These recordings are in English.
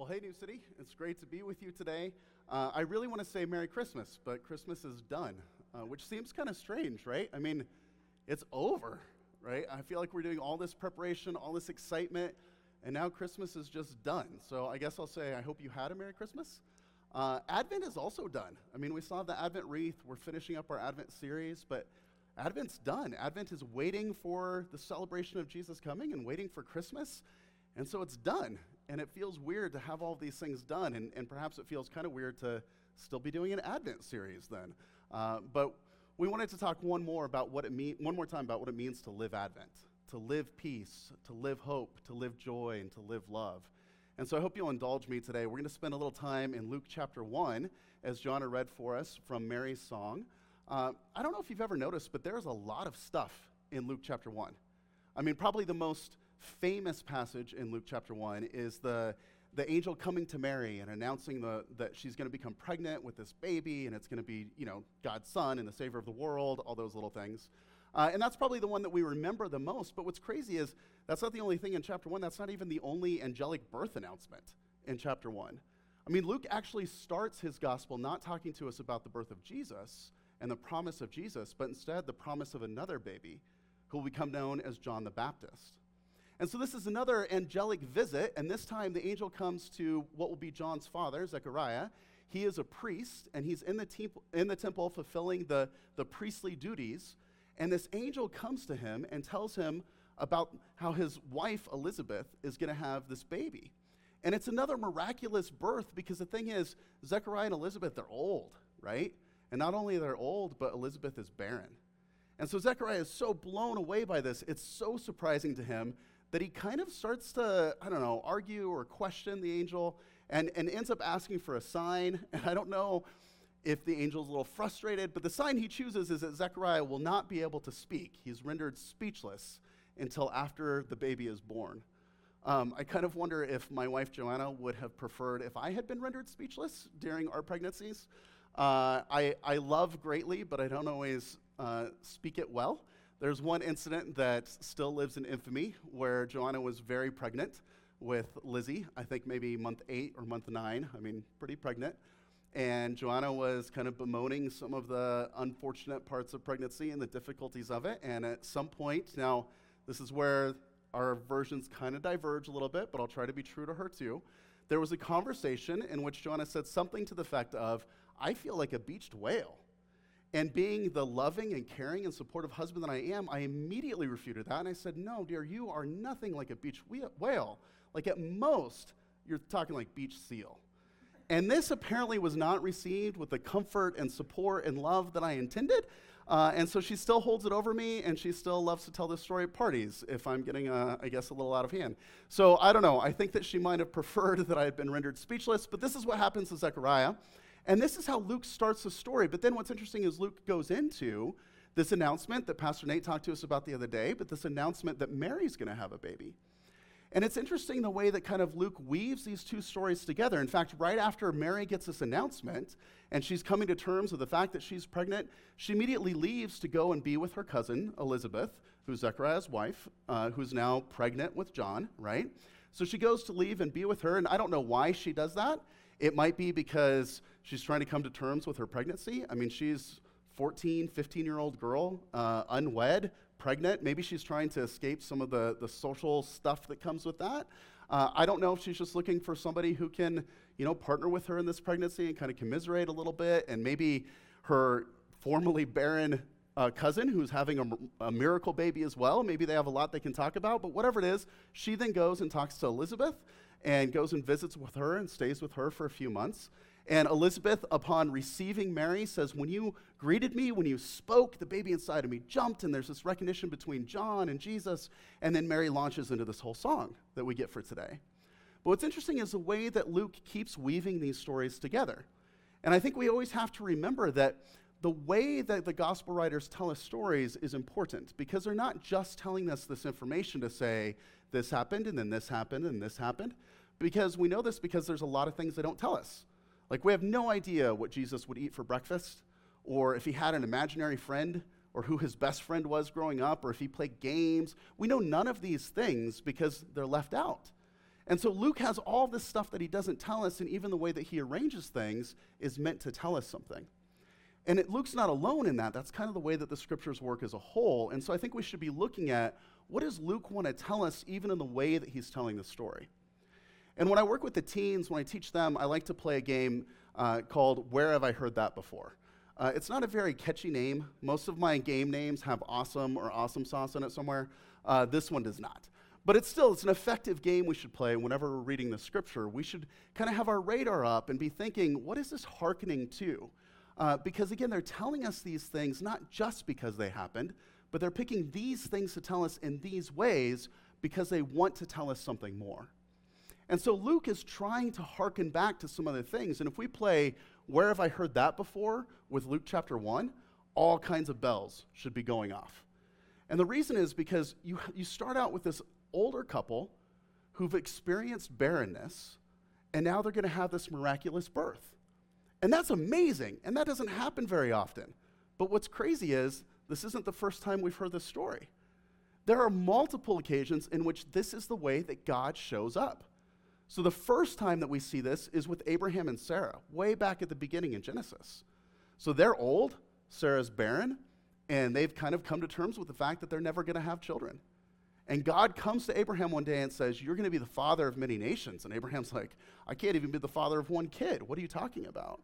Well, hey, New City. It's great to be with you today. Uh, I really want to say Merry Christmas, but Christmas is done, uh, which seems kind of strange, right? I mean, it's over, right? I feel like we're doing all this preparation, all this excitement, and now Christmas is just done. So I guess I'll say I hope you had a Merry Christmas. Uh, Advent is also done. I mean, we saw the Advent wreath. We're finishing up our Advent series, but Advent's done. Advent is waiting for the celebration of Jesus coming and waiting for Christmas. And so it's done. And it feels weird to have all these things done. And, and perhaps it feels kind of weird to still be doing an Advent series then. Uh, but we wanted to talk one more about what it mean, one more time about what it means to live Advent, to live peace, to live hope, to live joy, and to live love. And so I hope you'll indulge me today. We're going to spend a little time in Luke chapter 1, as John read for us from Mary's song. Uh, I don't know if you've ever noticed, but there's a lot of stuff in Luke chapter 1. I mean, probably the most famous passage in Luke chapter 1 is the, the angel coming to Mary and announcing the, that she's going to become pregnant with this baby and it's going to be, you know, God's son and the savior of the world, all those little things. Uh, and that's probably the one that we remember the most. But what's crazy is that's not the only thing in chapter 1. That's not even the only angelic birth announcement in chapter 1. I mean, Luke actually starts his gospel not talking to us about the birth of Jesus and the promise of Jesus, but instead the promise of another baby who will become known as John the Baptist. And so this is another angelic visit, and this time the angel comes to what will be John's father, Zechariah. He is a priest, and he's in the, in the temple fulfilling the, the priestly duties. And this angel comes to him and tells him about how his wife, Elizabeth, is going to have this baby. And it's another miraculous birth because the thing is, Zechariah and Elizabeth, they're old, right? And not only they're old, but Elizabeth is barren. And so Zechariah is so blown away by this, it's so surprising to him that he kind of starts to, I don't know, argue or question the angel and, and ends up asking for a sign. And I don't know if the angel's a little frustrated, but the sign he chooses is that Zechariah will not be able to speak. He's rendered speechless until after the baby is born. Um, I kind of wonder if my wife Joanna would have preferred if I had been rendered speechless during our pregnancies. Uh, I, I love greatly, but I don't always uh, speak it well. There's one incident that still lives in infamy where Joanna was very pregnant with Lizzie, I think maybe month eight or month nine. I mean, pretty pregnant. And Joanna was kind of bemoaning some of the unfortunate parts of pregnancy and the difficulties of it. And at some point, now, this is where our versions kind of diverge a little bit, but I'll try to be true to her too. There was a conversation in which Joanna said something to the effect of, I feel like a beached whale. And being the loving and caring and supportive husband that I am, I immediately refuted that. And I said, No, dear, you are nothing like a beach whale. Like at most, you're talking like beach seal. And this apparently was not received with the comfort and support and love that I intended. Uh, and so she still holds it over me, and she still loves to tell this story at parties if I'm getting, uh, I guess, a little out of hand. So I don't know. I think that she might have preferred that I had been rendered speechless, but this is what happens to Zechariah. And this is how Luke starts the story. But then what's interesting is Luke goes into this announcement that Pastor Nate talked to us about the other day, but this announcement that Mary's going to have a baby. And it's interesting the way that kind of Luke weaves these two stories together. In fact, right after Mary gets this announcement and she's coming to terms with the fact that she's pregnant, she immediately leaves to go and be with her cousin, Elizabeth, who's Zechariah's wife, uh, who's now pregnant with John, right? So she goes to leave and be with her, and I don't know why she does that. It might be because she's trying to come to terms with her pregnancy. I mean, she's 14, 15 year old girl, uh, unwed, pregnant. Maybe she's trying to escape some of the, the social stuff that comes with that. Uh, I don't know if she's just looking for somebody who can, you know, partner with her in this pregnancy and kind of commiserate a little bit. And maybe her formerly barren uh, cousin who's having a, a, miracle baby as well. Maybe they have a lot they can talk about, but whatever it is, she then goes and talks to Elizabeth and goes and visits with her and stays with her for a few months. And Elizabeth, upon receiving Mary, says, When you greeted me, when you spoke, the baby inside of me jumped, and there's this recognition between John and Jesus. And then Mary launches into this whole song that we get for today. But what's interesting is the way that Luke keeps weaving these stories together. And I think we always have to remember that the way that the gospel writers tell us stories is important because they're not just telling us this information to say, this happened, and then this happened, and this happened. Because we know this because there's a lot of things they don't tell us. Like, we have no idea what Jesus would eat for breakfast, or if he had an imaginary friend, or who his best friend was growing up, or if he played games. We know none of these things because they're left out. And so Luke has all this stuff that he doesn't tell us, and even the way that he arranges things is meant to tell us something. And it, Luke's not alone in that. That's kind of the way that the scriptures work as a whole. And so I think we should be looking at what does Luke want to tell us, even in the way that he's telling the story. And when I work with the teens, when I teach them, I like to play a game uh, called Where Have I Heard That Before? Uh, it's not a very catchy name. Most of my game names have awesome or awesome sauce in it somewhere. Uh, this one does not. But it's still, it's an effective game we should play whenever we're reading the scripture. We should kind of have our radar up and be thinking, what is this hearkening to? Uh, because again, they're telling us these things not just because they happened, but they're picking these things to tell us in these ways because they want to tell us something more. And so Luke is trying to hearken back to some other things. And if we play, Where Have I Heard That Before with Luke chapter 1, all kinds of bells should be going off. And the reason is because you, you start out with this older couple who've experienced barrenness, and now they're going to have this miraculous birth. And that's amazing, and that doesn't happen very often. But what's crazy is this isn't the first time we've heard this story. There are multiple occasions in which this is the way that God shows up. So the first time that we see this is with Abraham and Sarah, way back at the beginning in Genesis. So they're old, Sarah's barren, and they've kind of come to terms with the fact that they're never going to have children. And God comes to Abraham one day and says, You're going to be the father of many nations. And Abraham's like, I can't even be the father of one kid. What are you talking about?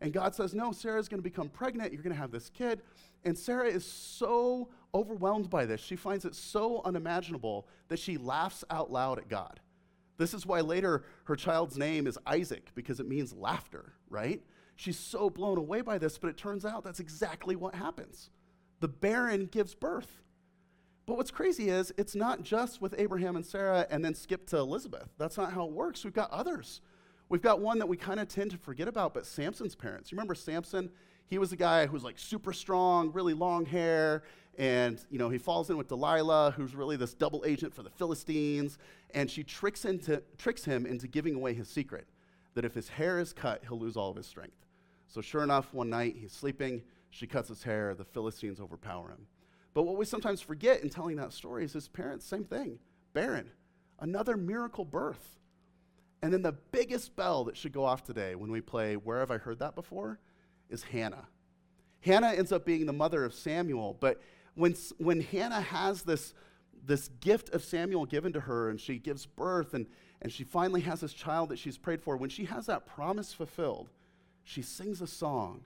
And God says, No, Sarah's going to become pregnant. You're going to have this kid. And Sarah is so overwhelmed by this. She finds it so unimaginable that she laughs out loud at God. This is why later her child's name is Isaac, because it means laughter, right? She's so blown away by this, but it turns out that's exactly what happens. The barren gives birth. But what's crazy is it's not just with Abraham and Sarah and then skip to Elizabeth. That's not how it works. We've got others. We've got one that we kind of tend to forget about, but Samson's parents. You remember Samson? He was a guy who was like super strong, really long hair, and you know he falls in with Delilah, who's really this double agent for the Philistines, and she tricks, into, tricks him into giving away his secret, that if his hair is cut, he'll lose all of his strength. So sure enough, one night he's sleeping, she cuts his hair, the Philistines overpower him. But what we sometimes forget in telling that story is his parents, same thing, barren, another miracle birth. And then the biggest bell that should go off today when we play Where Have I Heard That Before is Hannah. Hannah ends up being the mother of Samuel, but when, when Hannah has this, this gift of Samuel given to her and she gives birth and, and she finally has this child that she's prayed for, when she has that promise fulfilled, she sings a song.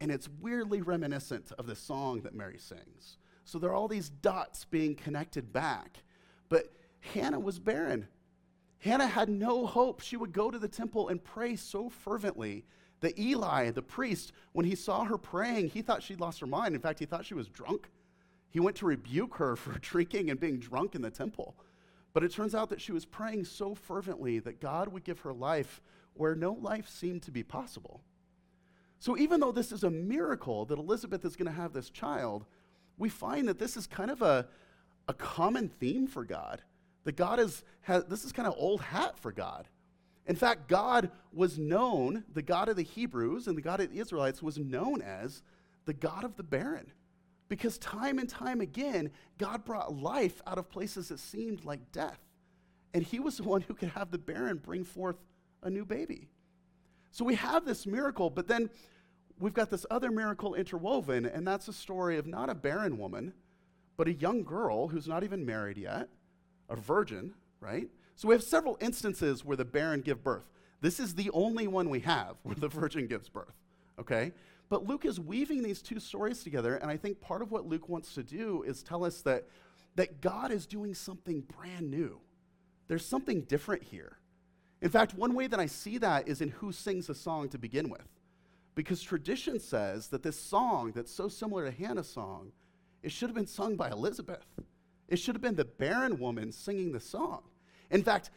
And it's weirdly reminiscent of the song that Mary sings. So there are all these dots being connected back. But Hannah was barren. Hannah had no hope. She would go to the temple and pray so fervently that Eli, the priest, when he saw her praying, he thought she'd lost her mind. In fact, he thought she was drunk. He went to rebuke her for drinking and being drunk in the temple. But it turns out that she was praying so fervently that God would give her life where no life seemed to be possible. So, even though this is a miracle that Elizabeth is going to have this child, we find that this is kind of a, a common theme for God. That God is, has, this is kind of old hat for God. In fact, God was known, the God of the Hebrews and the God of the Israelites was known as the God of the barren. Because time and time again, God brought life out of places that seemed like death. And he was the one who could have the barren bring forth a new baby. So we have this miracle, but then we've got this other miracle interwoven, and that's a story of not a barren woman, but a young girl who's not even married yet, a virgin, right? So we have several instances where the barren give birth. This is the only one we have where the virgin gives birth, okay? But Luke is weaving these two stories together, and I think part of what Luke wants to do is tell us that, that God is doing something brand new. There's something different here. In fact, one way that I see that is in who sings the song to begin with. Because tradition says that this song that's so similar to Hannah's song, it should have been sung by Elizabeth. It should have been the barren woman singing the song. In fact,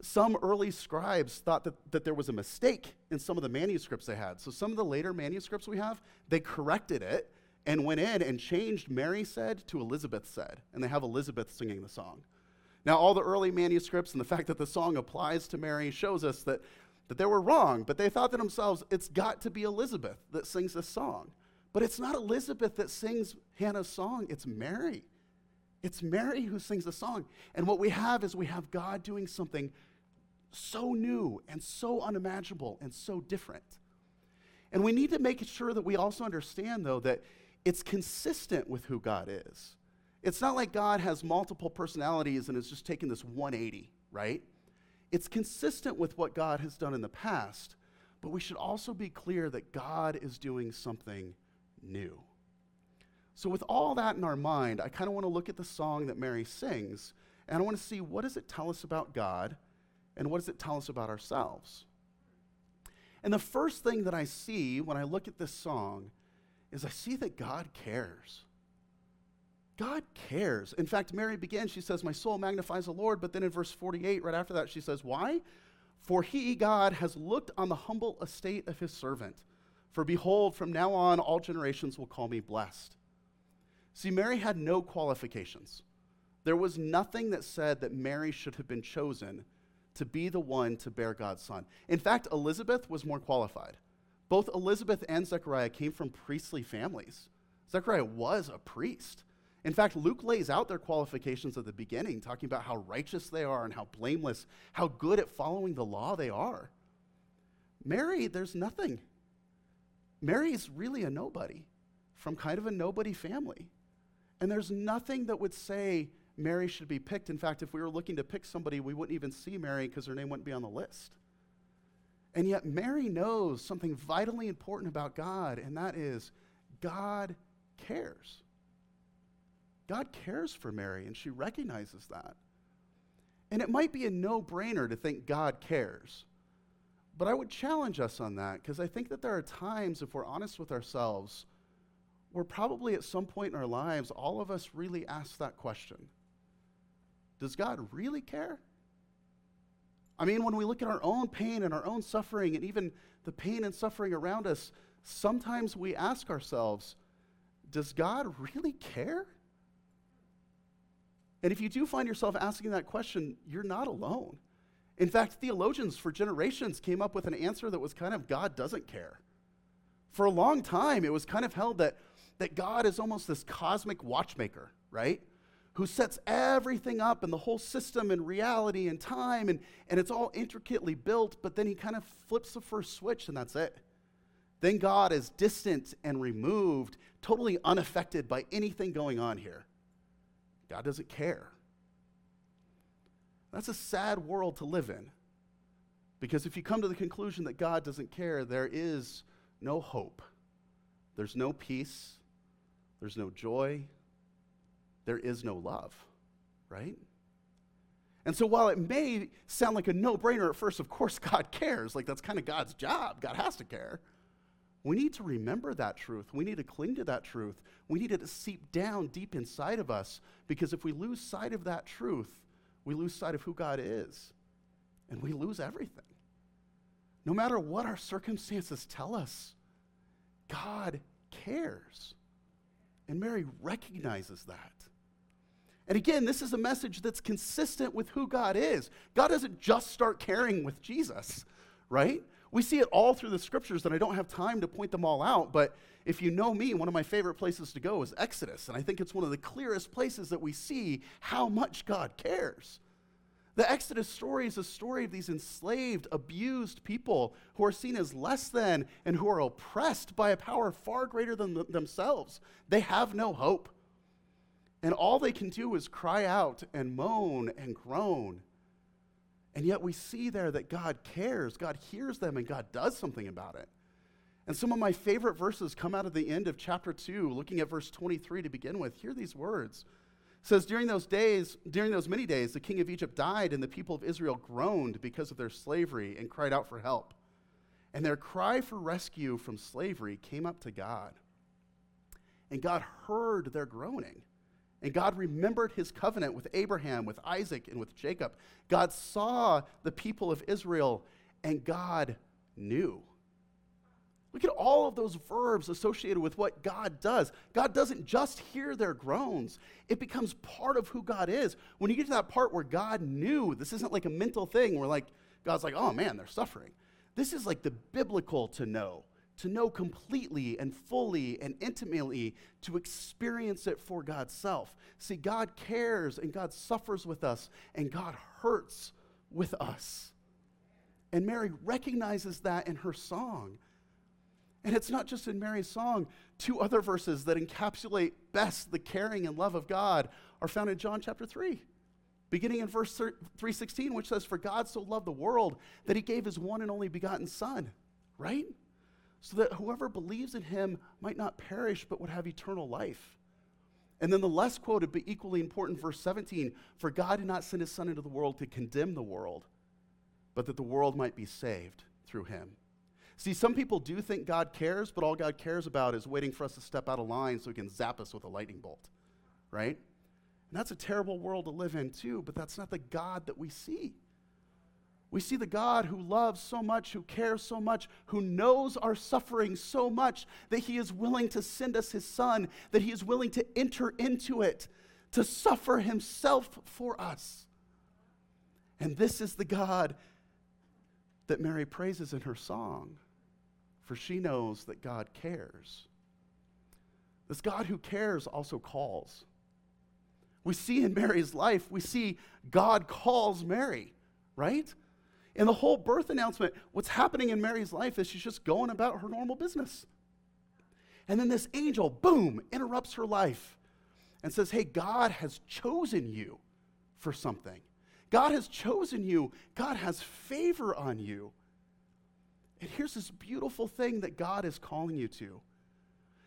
some early scribes thought that, that there was a mistake in some of the manuscripts they had. So some of the later manuscripts we have, they corrected it and went in and changed Mary said to Elizabeth said. And they have Elizabeth singing the song. Now, all the early manuscripts and the fact that the song applies to Mary shows us that, that they were wrong, but they thought to themselves, it's got to be Elizabeth that sings this song. But it's not Elizabeth that sings Hannah's song, it's Mary. It's Mary who sings the song. And what we have is we have God doing something so new and so unimaginable and so different. And we need to make sure that we also understand, though, that it's consistent with who God is. It's not like God has multiple personalities and is just taking this 180, right? It's consistent with what God has done in the past, but we should also be clear that God is doing something new. So, with all that in our mind, I kind of want to look at the song that Mary sings, and I want to see what does it tell us about God, and what does it tell us about ourselves. And the first thing that I see when I look at this song is I see that God cares. God cares. In fact, Mary begins, she says, My soul magnifies the Lord. But then in verse 48, right after that, she says, Why? For he, God, has looked on the humble estate of his servant. For behold, from now on, all generations will call me blessed. See, Mary had no qualifications. There was nothing that said that Mary should have been chosen to be the one to bear God's son. In fact, Elizabeth was more qualified. Both Elizabeth and Zechariah came from priestly families. Zechariah was a priest. In fact, Luke lays out their qualifications at the beginning, talking about how righteous they are and how blameless, how good at following the law they are. Mary, there's nothing. Mary's really a nobody from kind of a nobody family. And there's nothing that would say Mary should be picked. In fact, if we were looking to pick somebody, we wouldn't even see Mary because her name wouldn't be on the list. And yet, Mary knows something vitally important about God, and that is God cares. God cares for Mary, and she recognizes that. And it might be a no brainer to think God cares. But I would challenge us on that because I think that there are times, if we're honest with ourselves, where probably at some point in our lives, all of us really ask that question Does God really care? I mean, when we look at our own pain and our own suffering, and even the pain and suffering around us, sometimes we ask ourselves, Does God really care? And if you do find yourself asking that question, you're not alone. In fact, theologians for generations came up with an answer that was kind of God doesn't care. For a long time, it was kind of held that, that God is almost this cosmic watchmaker, right? Who sets everything up and the whole system and reality and time, and, and it's all intricately built, but then he kind of flips the first switch and that's it. Then God is distant and removed, totally unaffected by anything going on here. God doesn't care. That's a sad world to live in. Because if you come to the conclusion that God doesn't care, there is no hope. There's no peace. There's no joy. There is no love, right? And so while it may sound like a no brainer at first, of course God cares. Like that's kind of God's job. God has to care. We need to remember that truth. We need to cling to that truth. We need it to seep down deep inside of us because if we lose sight of that truth, we lose sight of who God is and we lose everything. No matter what our circumstances tell us, God cares. And Mary recognizes that. And again, this is a message that's consistent with who God is. God doesn't just start caring with Jesus, right? We see it all through the scriptures, and I don't have time to point them all out, but if you know me, one of my favorite places to go is Exodus, and I think it's one of the clearest places that we see how much God cares. The Exodus story is a story of these enslaved, abused people who are seen as less than and who are oppressed by a power far greater than th- themselves. They have no hope. And all they can do is cry out and moan and groan. And yet we see there that God cares, God hears them, and God does something about it. And some of my favorite verses come out of the end of chapter 2, looking at verse 23 to begin with. Hear these words. Says, During those days, during those many days, the king of Egypt died, and the people of Israel groaned because of their slavery and cried out for help. And their cry for rescue from slavery came up to God. And God heard their groaning. And God remembered his covenant with Abraham, with Isaac, and with Jacob. God saw the people of Israel, and God knew. Look at all of those verbs associated with what God does. God doesn't just hear their groans, it becomes part of who God is. When you get to that part where God knew, this isn't like a mental thing where like God's like, oh man, they're suffering. This is like the biblical to know to know completely and fully and intimately, to experience it for God's self. See, God cares and God suffers with us and God hurts with us. And Mary recognizes that in her song. And it's not just in Mary's song. Two other verses that encapsulate best the caring and love of God are found in John chapter 3. Beginning in verse 316, which says, For God so loved the world that he gave his one and only begotten Son, right? So that whoever believes in him might not perish, but would have eternal life. And then the less quoted, but equally important, verse 17 For God did not send his Son into the world to condemn the world, but that the world might be saved through him. See, some people do think God cares, but all God cares about is waiting for us to step out of line so he can zap us with a lightning bolt, right? And that's a terrible world to live in, too, but that's not the God that we see. We see the God who loves so much, who cares so much, who knows our suffering so much that he is willing to send us his son, that he is willing to enter into it, to suffer himself for us. And this is the God that Mary praises in her song, for she knows that God cares. This God who cares also calls. We see in Mary's life, we see God calls Mary, right? In the whole birth announcement, what's happening in Mary's life is she's just going about her normal business. And then this angel, boom, interrupts her life and says, Hey, God has chosen you for something. God has chosen you, God has favor on you. And here's this beautiful thing that God is calling you to.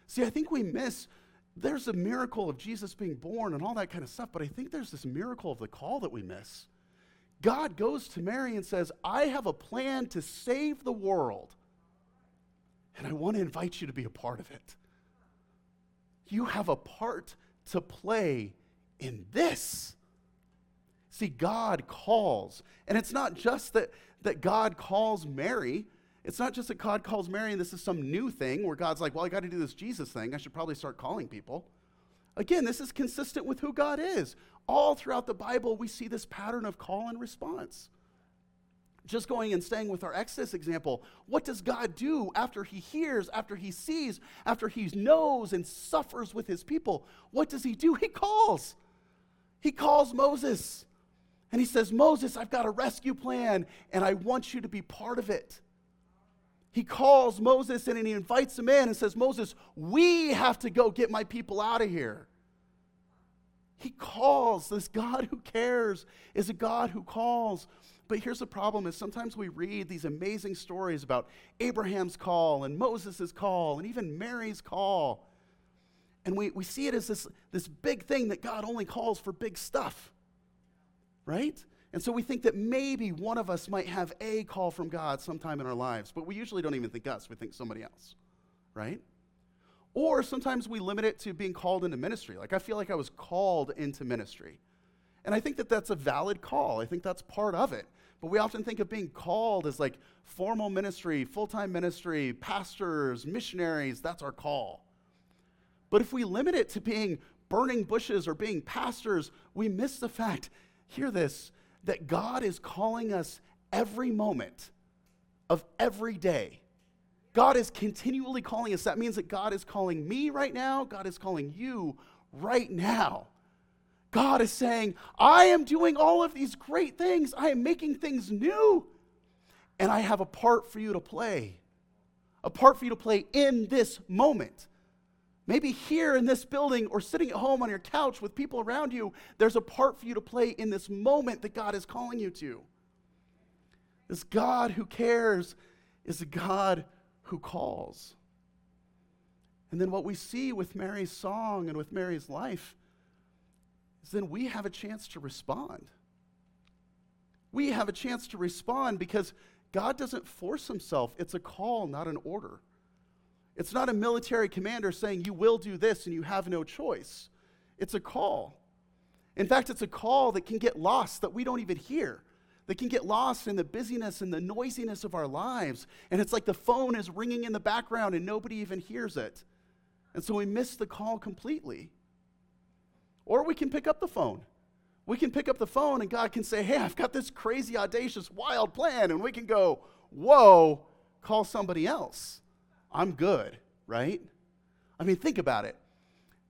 See, I think we miss there's a miracle of Jesus being born and all that kind of stuff, but I think there's this miracle of the call that we miss. God goes to Mary and says, I have a plan to save the world, and I want to invite you to be a part of it. You have a part to play in this. See, God calls. And it's not just that, that God calls Mary. It's not just that God calls Mary and this is some new thing where God's like, well, I got to do this Jesus thing. I should probably start calling people. Again, this is consistent with who God is. All throughout the Bible, we see this pattern of call and response. Just going and staying with our Exodus example, what does God do after he hears, after he sees, after he knows and suffers with his people? What does he do? He calls. He calls Moses and he says, Moses, I've got a rescue plan and I want you to be part of it. He calls Moses in and he invites him in and says, Moses, we have to go get my people out of here. He calls. This God who cares is a God who calls. But here's the problem is sometimes we read these amazing stories about Abraham's call and Moses' call and even Mary's call. And we, we see it as this, this big thing that God only calls for big stuff. Right? And so we think that maybe one of us might have a call from God sometime in our lives, but we usually don't even think us, we think somebody else. Right? Or sometimes we limit it to being called into ministry. Like, I feel like I was called into ministry. And I think that that's a valid call. I think that's part of it. But we often think of being called as like formal ministry, full time ministry, pastors, missionaries. That's our call. But if we limit it to being burning bushes or being pastors, we miss the fact, hear this, that God is calling us every moment of every day God is continually calling us. That means that God is calling me right now. God is calling you right now. God is saying, I am doing all of these great things. I am making things new. And I have a part for you to play. A part for you to play in this moment. Maybe here in this building or sitting at home on your couch with people around you, there's a part for you to play in this moment that God is calling you to. This God who cares is a God who calls. And then what we see with Mary's song and with Mary's life is then we have a chance to respond. We have a chance to respond because God doesn't force himself. It's a call, not an order. It's not a military commander saying, You will do this and you have no choice. It's a call. In fact, it's a call that can get lost that we don't even hear that can get lost in the busyness and the noisiness of our lives. And it's like the phone is ringing in the background and nobody even hears it. And so we miss the call completely. Or we can pick up the phone. We can pick up the phone and God can say, Hey, I've got this crazy, audacious, wild plan. And we can go, Whoa, call somebody else. I'm good, right? I mean, think about it.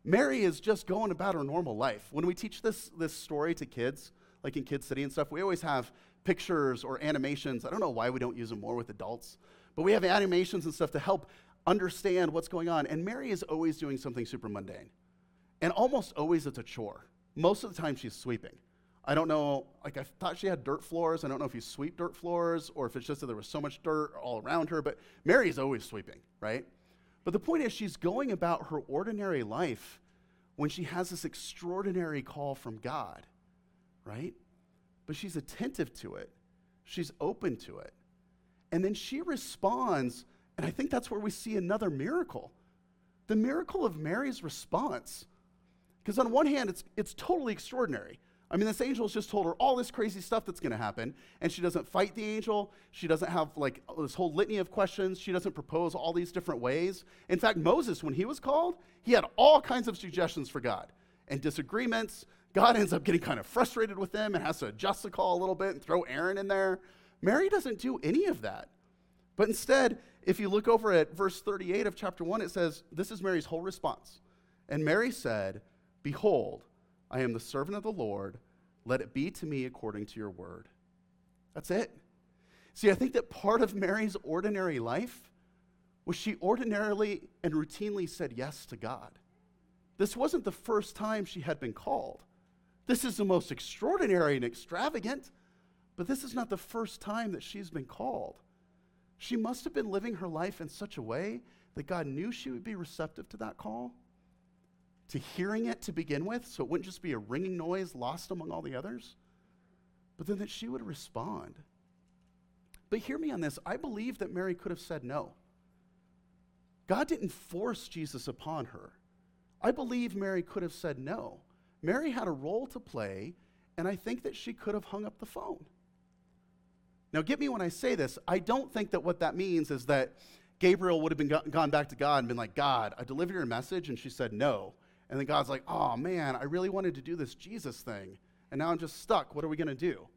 Mary is just going about her normal life. When we teach this, this story to kids, like in Kid City and stuff, we always have pictures or animations. I don't know why we don't use them more with adults, but we have animations and stuff to help understand what's going on. And Mary is always doing something super mundane. And almost always it's a chore. Most of the time she's sweeping. I don't know, like I thought she had dirt floors. I don't know if you sweep dirt floors or if it's just that there was so much dirt all around her, but Mary's always sweeping, right? But the point is, she's going about her ordinary life when she has this extraordinary call from God, right? But she's attentive to it, she's open to it. And then she responds, and I think that's where we see another miracle the miracle of Mary's response. Because on one hand, it's, it's totally extraordinary. I mean, this angel has just told her all this crazy stuff that's going to happen, and she doesn't fight the angel. She doesn't have like this whole litany of questions. She doesn't propose all these different ways. In fact, Moses, when he was called, he had all kinds of suggestions for God and disagreements. God ends up getting kind of frustrated with them and has to adjust the call a little bit and throw Aaron in there. Mary doesn't do any of that. But instead, if you look over at verse 38 of chapter 1, it says, This is Mary's whole response. And Mary said, Behold, I am the servant of the Lord. Let it be to me according to your word. That's it. See, I think that part of Mary's ordinary life was she ordinarily and routinely said yes to God. This wasn't the first time she had been called. This is the most extraordinary and extravagant, but this is not the first time that she's been called. She must have been living her life in such a way that God knew she would be receptive to that call to hearing it to begin with, so it wouldn't just be a ringing noise lost among all the others, but then that she would respond. But hear me on this I believe that Mary could have said no. God didn't force Jesus upon her. I believe Mary could have said no. Mary had a role to play, and I think that she could have hung up the phone. Now, get me when I say this. I don't think that what that means is that Gabriel would have been go- gone back to God and been like, God, I delivered your message, and she said no. And then God's like, oh man, I really wanted to do this Jesus thing, and now I'm just stuck. What are we going to do?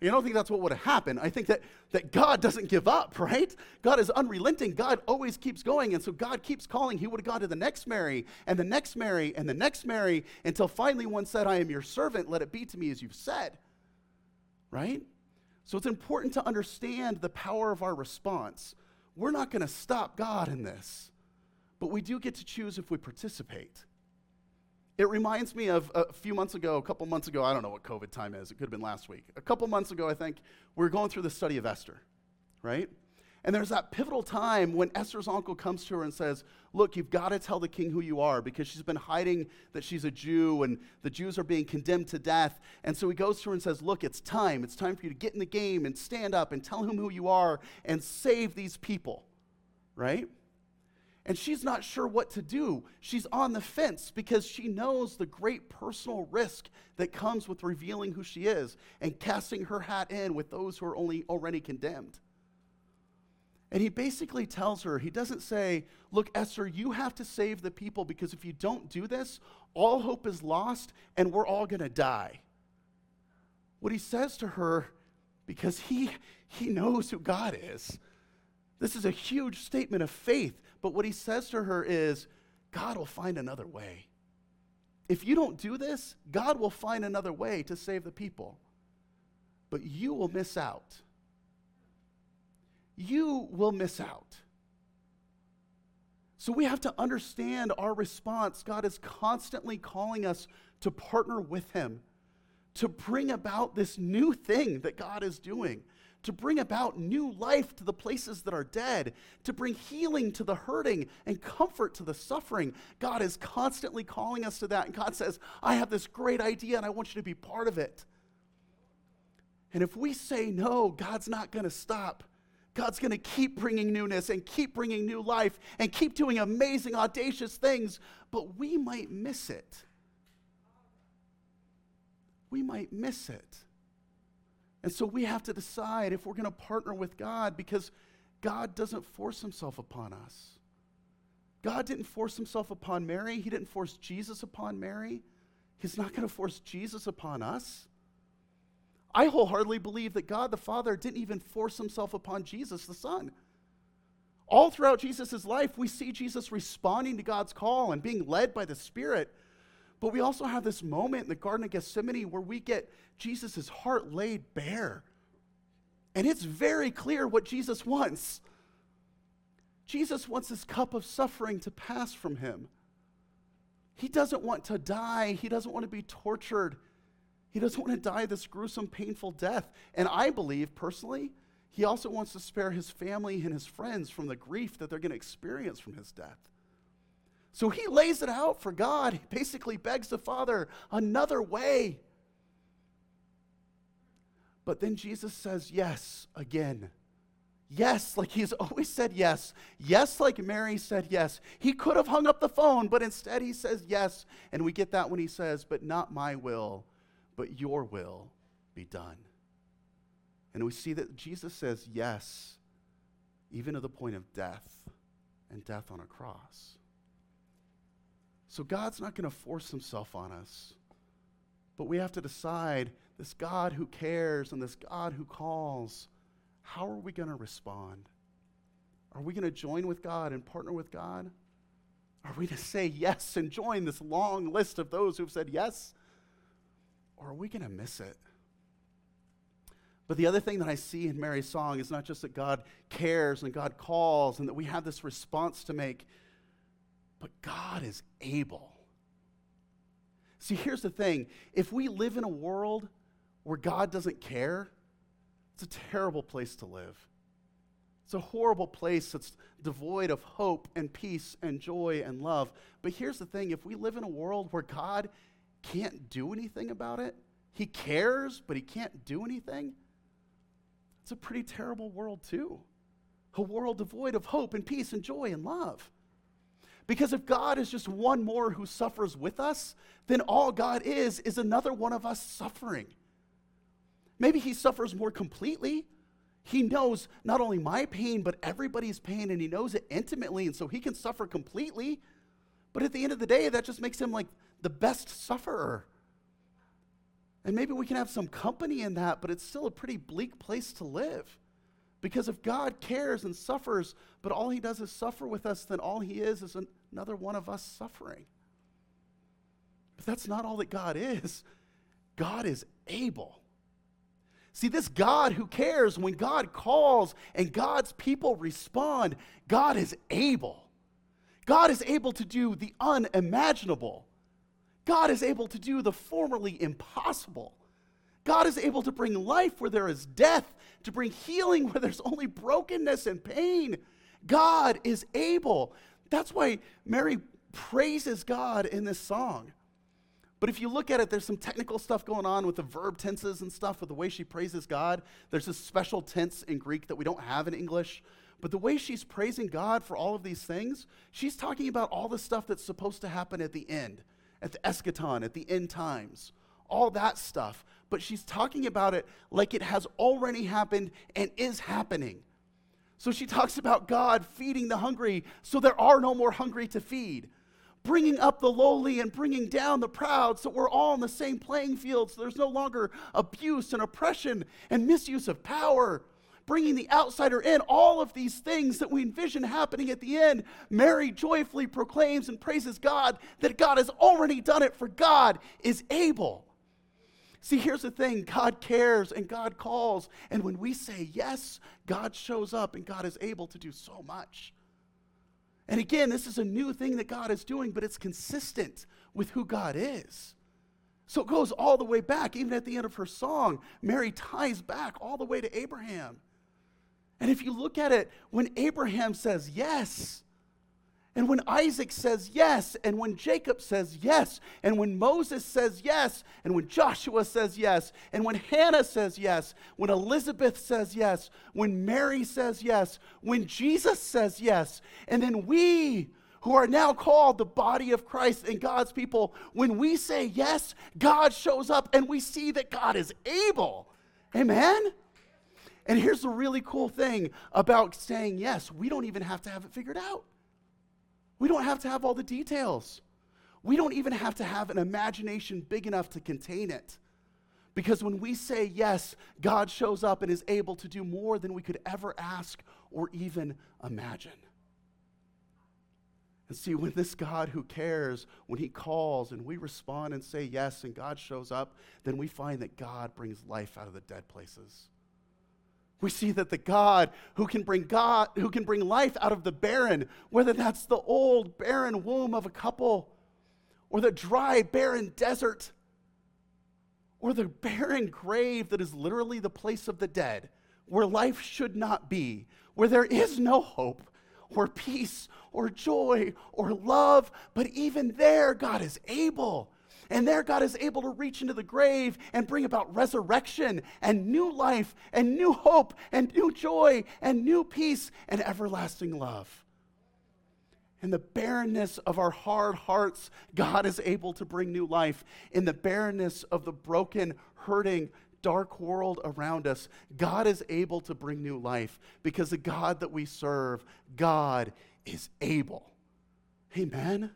And I don't think that's what would have happened. I think that, that God doesn't give up, right? God is unrelenting. God always keeps going. And so God keeps calling. He would have gone to the next Mary and the next Mary and the next Mary until finally one said, I am your servant. Let it be to me as you've said, right? So it's important to understand the power of our response. We're not going to stop God in this, but we do get to choose if we participate. It reminds me of a few months ago, a couple months ago, I don't know what COVID time is, it could have been last week. A couple months ago, I think, we were going through the study of Esther, right? And there's that pivotal time when Esther's uncle comes to her and says, Look, you've got to tell the king who you are because she's been hiding that she's a Jew and the Jews are being condemned to death. And so he goes to her and says, Look, it's time. It's time for you to get in the game and stand up and tell him who you are and save these people, right? And she's not sure what to do. She's on the fence because she knows the great personal risk that comes with revealing who she is and casting her hat in with those who are only already condemned. And he basically tells her, he doesn't say, Look, Esther, you have to save the people because if you don't do this, all hope is lost and we're all going to die. What he says to her, because he, he knows who God is, this is a huge statement of faith but what he says to her is, God will find another way. If you don't do this, God will find another way to save the people. But you will miss out. You will miss out. So we have to understand our response. God is constantly calling us to partner with Him, to bring about this new thing that God is doing to bring about new life to the places that are dead, to bring healing to the hurting and comfort to the suffering. God is constantly calling us to that. And God says, I have this great idea and I want you to be part of it. And if we say no, God's not going to stop. God's going to keep bringing newness and keep bringing new life and keep doing amazing, audacious things, but we might miss it. We might miss it. And so we have to decide if we're going to partner with God because God doesn't force himself upon us. God didn't force himself upon Mary, he didn't force Jesus upon Mary. He's not going to force Jesus upon us. I wholeheartedly believe that God the Father didn't even force himself upon Jesus the Son. All throughout Jesus' life, we see Jesus responding to God's call and being led by the Spirit. But we also have this moment in the Garden of Gethsemane where we get Jesus' heart laid bare And it's very clear what Jesus wants. Jesus wants this cup of suffering to pass from him. He doesn't want to die. He doesn't want to be tortured. He doesn't want to die this gruesome, painful death. And I believe, personally, he also wants to spare his family and his friends from the grief that they're going to experience from his death. So he lays it out for God. He basically begs the Father another way. But then Jesus says yes again. Yes, like he's always said yes. Yes, like Mary said yes. He could have hung up the phone, but instead he says yes. And we get that when he says, But not my will, but your will be done. And we see that Jesus says yes, even to the point of death and death on a cross. So God's not going to force himself on us, but we have to decide this God who cares and this God who calls how are we going to respond? Are we going to join with God and partner with God? Are we to say yes and join this long list of those who've said yes? Or are we going to miss it? But the other thing that I see in Mary's song is not just that God cares and God calls and that we have this response to make, but God is able. See, here's the thing if we live in a world where God doesn't care, it's a terrible place to live. It's a horrible place that's devoid of hope and peace and joy and love. But here's the thing if we live in a world where God can't do anything about it, He cares, but He can't do anything, it's a pretty terrible world, too. A world devoid of hope and peace and joy and love. Because if God is just one more who suffers with us, then all God is is another one of us suffering. Maybe he suffers more completely. He knows not only my pain, but everybody's pain, and he knows it intimately, and so he can suffer completely. But at the end of the day, that just makes him like the best sufferer. And maybe we can have some company in that, but it's still a pretty bleak place to live. Because if God cares and suffers, but all he does is suffer with us, then all he is is another one of us suffering. But that's not all that God is. God is able. See, this God who cares, when God calls and God's people respond, God is able. God is able to do the unimaginable. God is able to do the formerly impossible. God is able to bring life where there is death, to bring healing where there's only brokenness and pain. God is able. That's why Mary praises God in this song. But if you look at it, there's some technical stuff going on with the verb tenses and stuff, with the way she praises God. There's a special tense in Greek that we don't have in English. But the way she's praising God for all of these things, she's talking about all the stuff that's supposed to happen at the end, at the eschaton, at the end times, all that stuff. But she's talking about it like it has already happened and is happening. So she talks about God feeding the hungry so there are no more hungry to feed bringing up the lowly and bringing down the proud so we're all on the same playing field so there's no longer abuse and oppression and misuse of power bringing the outsider in all of these things that we envision happening at the end mary joyfully proclaims and praises god that god has already done it for god is able See, here's the thing God cares and God calls. And when we say yes, God shows up and God is able to do so much. And again, this is a new thing that God is doing, but it's consistent with who God is. So it goes all the way back, even at the end of her song. Mary ties back all the way to Abraham. And if you look at it, when Abraham says yes, and when Isaac says yes, and when Jacob says yes, and when Moses says yes, and when Joshua says yes, and when Hannah says yes, when Elizabeth says yes, when Mary says yes, when Jesus says yes, and then we who are now called the body of Christ and God's people, when we say yes, God shows up and we see that God is able. Amen? And here's the really cool thing about saying yes we don't even have to have it figured out. We don't have to have all the details. We don't even have to have an imagination big enough to contain it. Because when we say yes, God shows up and is able to do more than we could ever ask or even imagine. And see, when this God who cares, when He calls and we respond and say yes, and God shows up, then we find that God brings life out of the dead places. We see that the God who can bring God who can bring life out of the barren, whether that's the old barren womb of a couple or the dry barren desert or the barren grave that is literally the place of the dead, where life should not be, where there is no hope, or peace, or joy, or love. But even there, God is able. And there, God is able to reach into the grave and bring about resurrection and new life and new hope and new joy and new peace and everlasting love. In the barrenness of our hard hearts, God is able to bring new life. In the barrenness of the broken, hurting, dark world around us, God is able to bring new life because the God that we serve, God is able. Amen.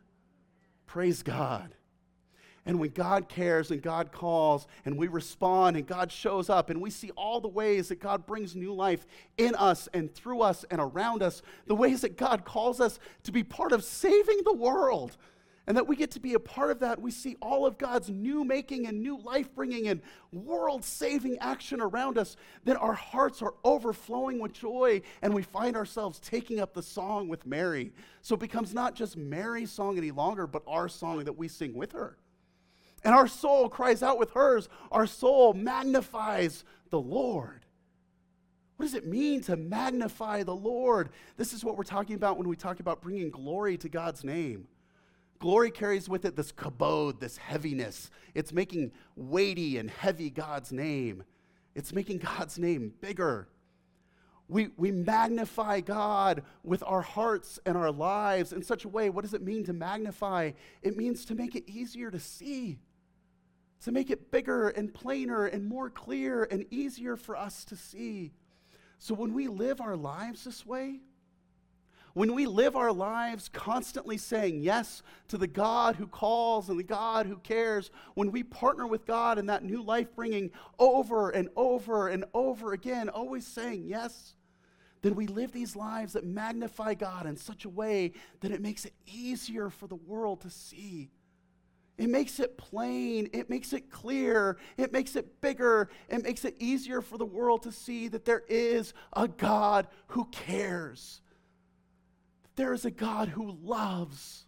Praise God. And when God cares and God calls and we respond and God shows up and we see all the ways that God brings new life in us and through us and around us, the ways that God calls us to be part of saving the world and that we get to be a part of that, we see all of God's new making and new life bringing and world saving action around us, then our hearts are overflowing with joy and we find ourselves taking up the song with Mary. So it becomes not just Mary's song any longer, but our song that we sing with her. And our soul cries out with hers. Our soul magnifies the Lord. What does it mean to magnify the Lord? This is what we're talking about when we talk about bringing glory to God's name. Glory carries with it this kabod, this heaviness. It's making weighty and heavy God's name. It's making God's name bigger. We, we magnify God with our hearts and our lives in such a way. What does it mean to magnify? It means to make it easier to see to make it bigger and plainer and more clear and easier for us to see. So when we live our lives this way, when we live our lives constantly saying yes to the God who calls and the God who cares, when we partner with God in that new life bringing over and over and over again, always saying yes, then we live these lives that magnify God in such a way that it makes it easier for the world to see it makes it plain, it makes it clear, it makes it bigger, it makes it easier for the world to see that there is a God who cares, that there is a God who loves,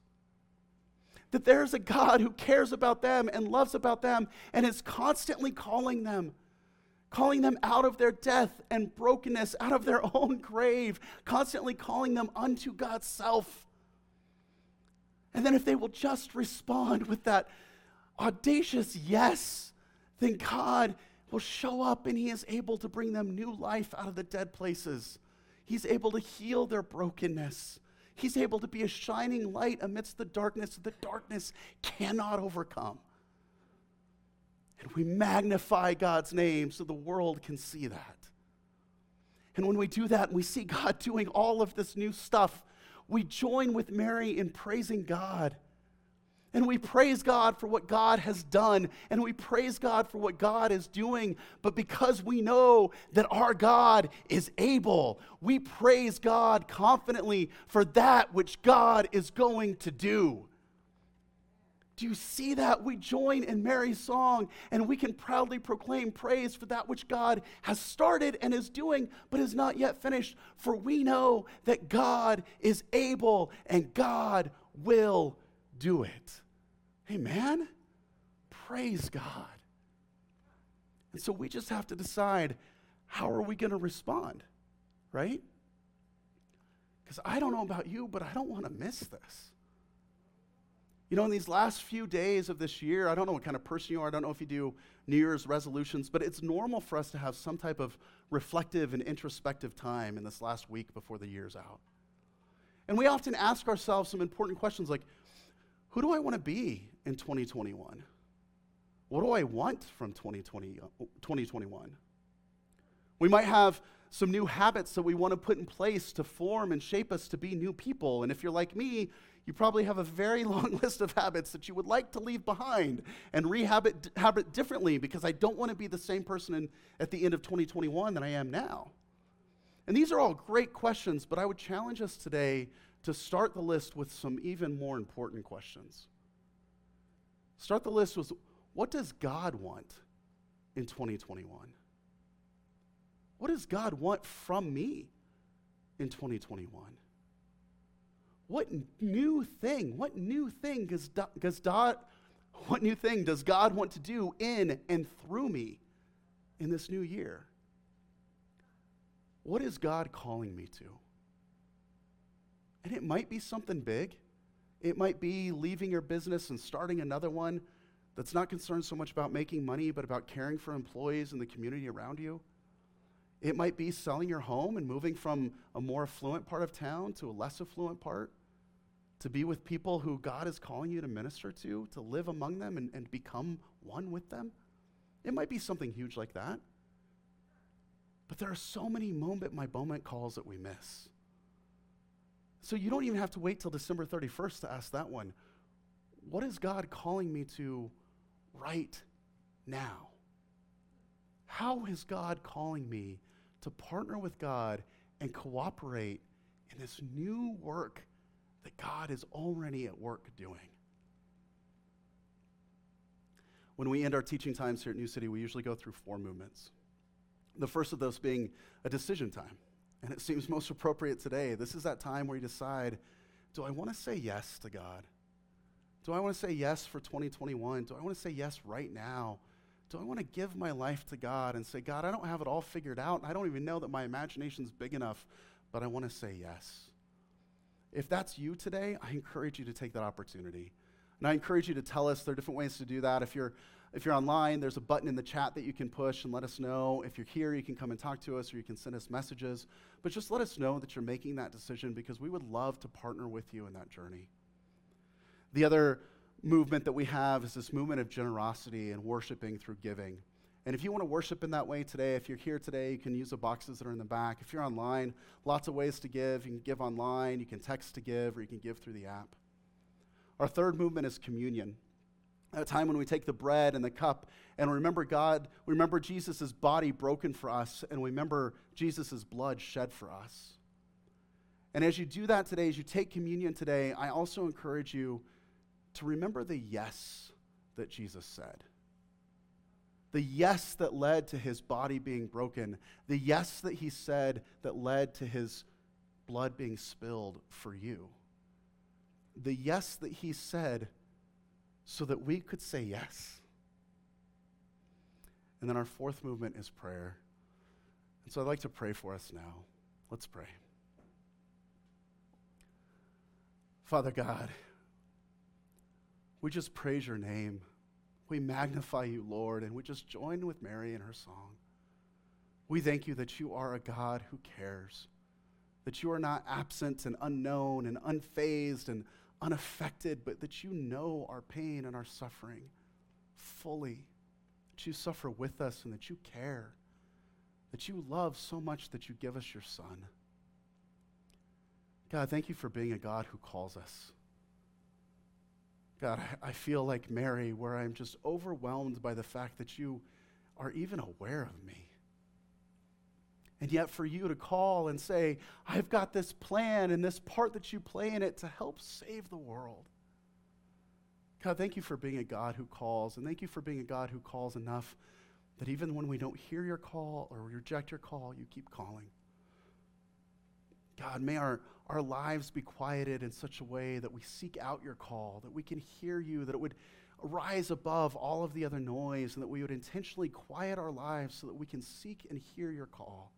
that there is a God who cares about them and loves about them and is constantly calling them. Calling them out of their death and brokenness, out of their own grave, constantly calling them unto God's self. And then if they will just respond with that audacious yes, then God will show up and He is able to bring them new life out of the dead places. He's able to heal their brokenness. He's able to be a shining light amidst the darkness that the darkness cannot overcome. And we magnify God's name so the world can see that. And when we do that and we see God doing all of this new stuff we join with Mary in praising God. And we praise God for what God has done, and we praise God for what God is doing. But because we know that our God is able, we praise God confidently for that which God is going to do. Do you see that? We join in Mary's song and we can proudly proclaim praise for that which God has started and is doing, but is not yet finished. For we know that God is able and God will do it. Amen? Praise God. And so we just have to decide how are we going to respond, right? Because I don't know about you, but I don't want to miss this. You know, in these last few days of this year, I don't know what kind of person you are, I don't know if you do New Year's resolutions, but it's normal for us to have some type of reflective and introspective time in this last week before the year's out. And we often ask ourselves some important questions like, who do I want to be in 2021? What do I want from 2020, 2021? We might have some new habits that we want to put in place to form and shape us to be new people. And if you're like me, you probably have a very long list of habits that you would like to leave behind and rehabit habit differently because I don't want to be the same person in, at the end of 2021 that I am now. And these are all great questions, but I would challenge us today to start the list with some even more important questions. Start the list with what does God want in 2021? What does God want from me in 2021? What new thing, what new thing does, does God, what new thing does God want to do in and through me in this new year? What is God calling me to? And it might be something big. It might be leaving your business and starting another one that's not concerned so much about making money, but about caring for employees and the community around you. It might be selling your home and moving from a more affluent part of town to a less affluent part, to be with people who God is calling you to minister to, to live among them and, and become one with them. It might be something huge like that. But there are so many moment by moment calls that we miss. So you don't even have to wait till December 31st to ask that one. What is God calling me to right now? How is God calling me to partner with God and cooperate in this new work that God is already at work doing? When we end our teaching times here at New City, we usually go through four movements. The first of those being a decision time. And it seems most appropriate today. This is that time where you decide do I want to say yes to God? Do I want to say yes for 2021? Do I want to say yes right now? Do I want to give my life to God and say, God, I don't have it all figured out, I don't even know that my imagination's big enough, but I want to say yes? If that's you today, I encourage you to take that opportunity. And I encourage you to tell us there are different ways to do that. If you're if you're online, there's a button in the chat that you can push and let us know. If you're here, you can come and talk to us or you can send us messages. But just let us know that you're making that decision because we would love to partner with you in that journey. The other movement that we have is this movement of generosity and worshiping through giving. And if you want to worship in that way today, if you're here today, you can use the boxes that are in the back. If you're online, lots of ways to give. You can give online, you can text to give, or you can give through the app. Our third movement is communion a time when we take the bread and the cup and remember God, we remember Jesus' body broken for us, and we remember Jesus' blood shed for us. And as you do that today, as you take communion today, I also encourage you to remember the yes that Jesus said. The yes that led to his body being broken. The yes that he said that led to his blood being spilled for you. The yes that he said so that we could say yes. And then our fourth movement is prayer. And so I'd like to pray for us now. Let's pray. Father God, we just praise your name. We magnify you, Lord, and we just join with Mary in her song. We thank you that you are a God who cares, that you are not absent and unknown and unfazed and unaffected, but that you know our pain and our suffering fully, that you suffer with us and that you care, that you love so much that you give us your Son. God, thank you for being a God who calls us. God, I, feel like Mary, where I'm just overwhelmed by the fact that you are even aware of me. And yet, for you to call and say, I've got this plan and this part that you play in it to help save the world. God, thank you for being a God who calls, and thank you for being a God who calls enough that even when we don't hear your call or reject your call, you keep calling. God, may our, our lives be quieted in such a way that we seek out your call, that we can hear you, that it would rise above all of the other noise, and that we would intentionally quiet our lives so that we can seek and hear your call.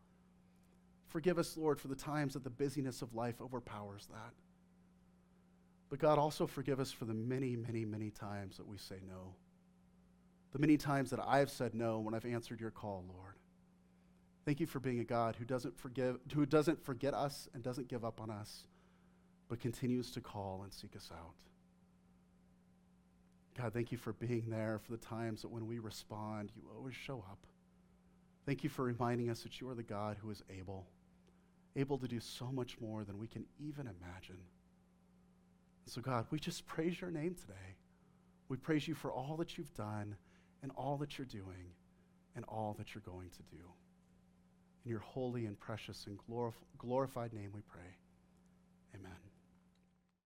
Forgive us, Lord, for the times that the busyness of life overpowers that. But God, also forgive us for the many, many, many times that we say no. The many times that I've said no when I've answered your call, Lord. Thank you for being a God who doesn't forgive, who doesn't forget us and doesn't give up on us, but continues to call and seek us out. God, thank you for being there for the times that when we respond, you always show up. Thank you for reminding us that you are the God who is able able to do so much more than we can even imagine. So, God, we just praise your name today. We praise you for all that you've done and all that you're doing and all that you're going to do. In your holy and precious and glorif- glorified name we pray. Amen.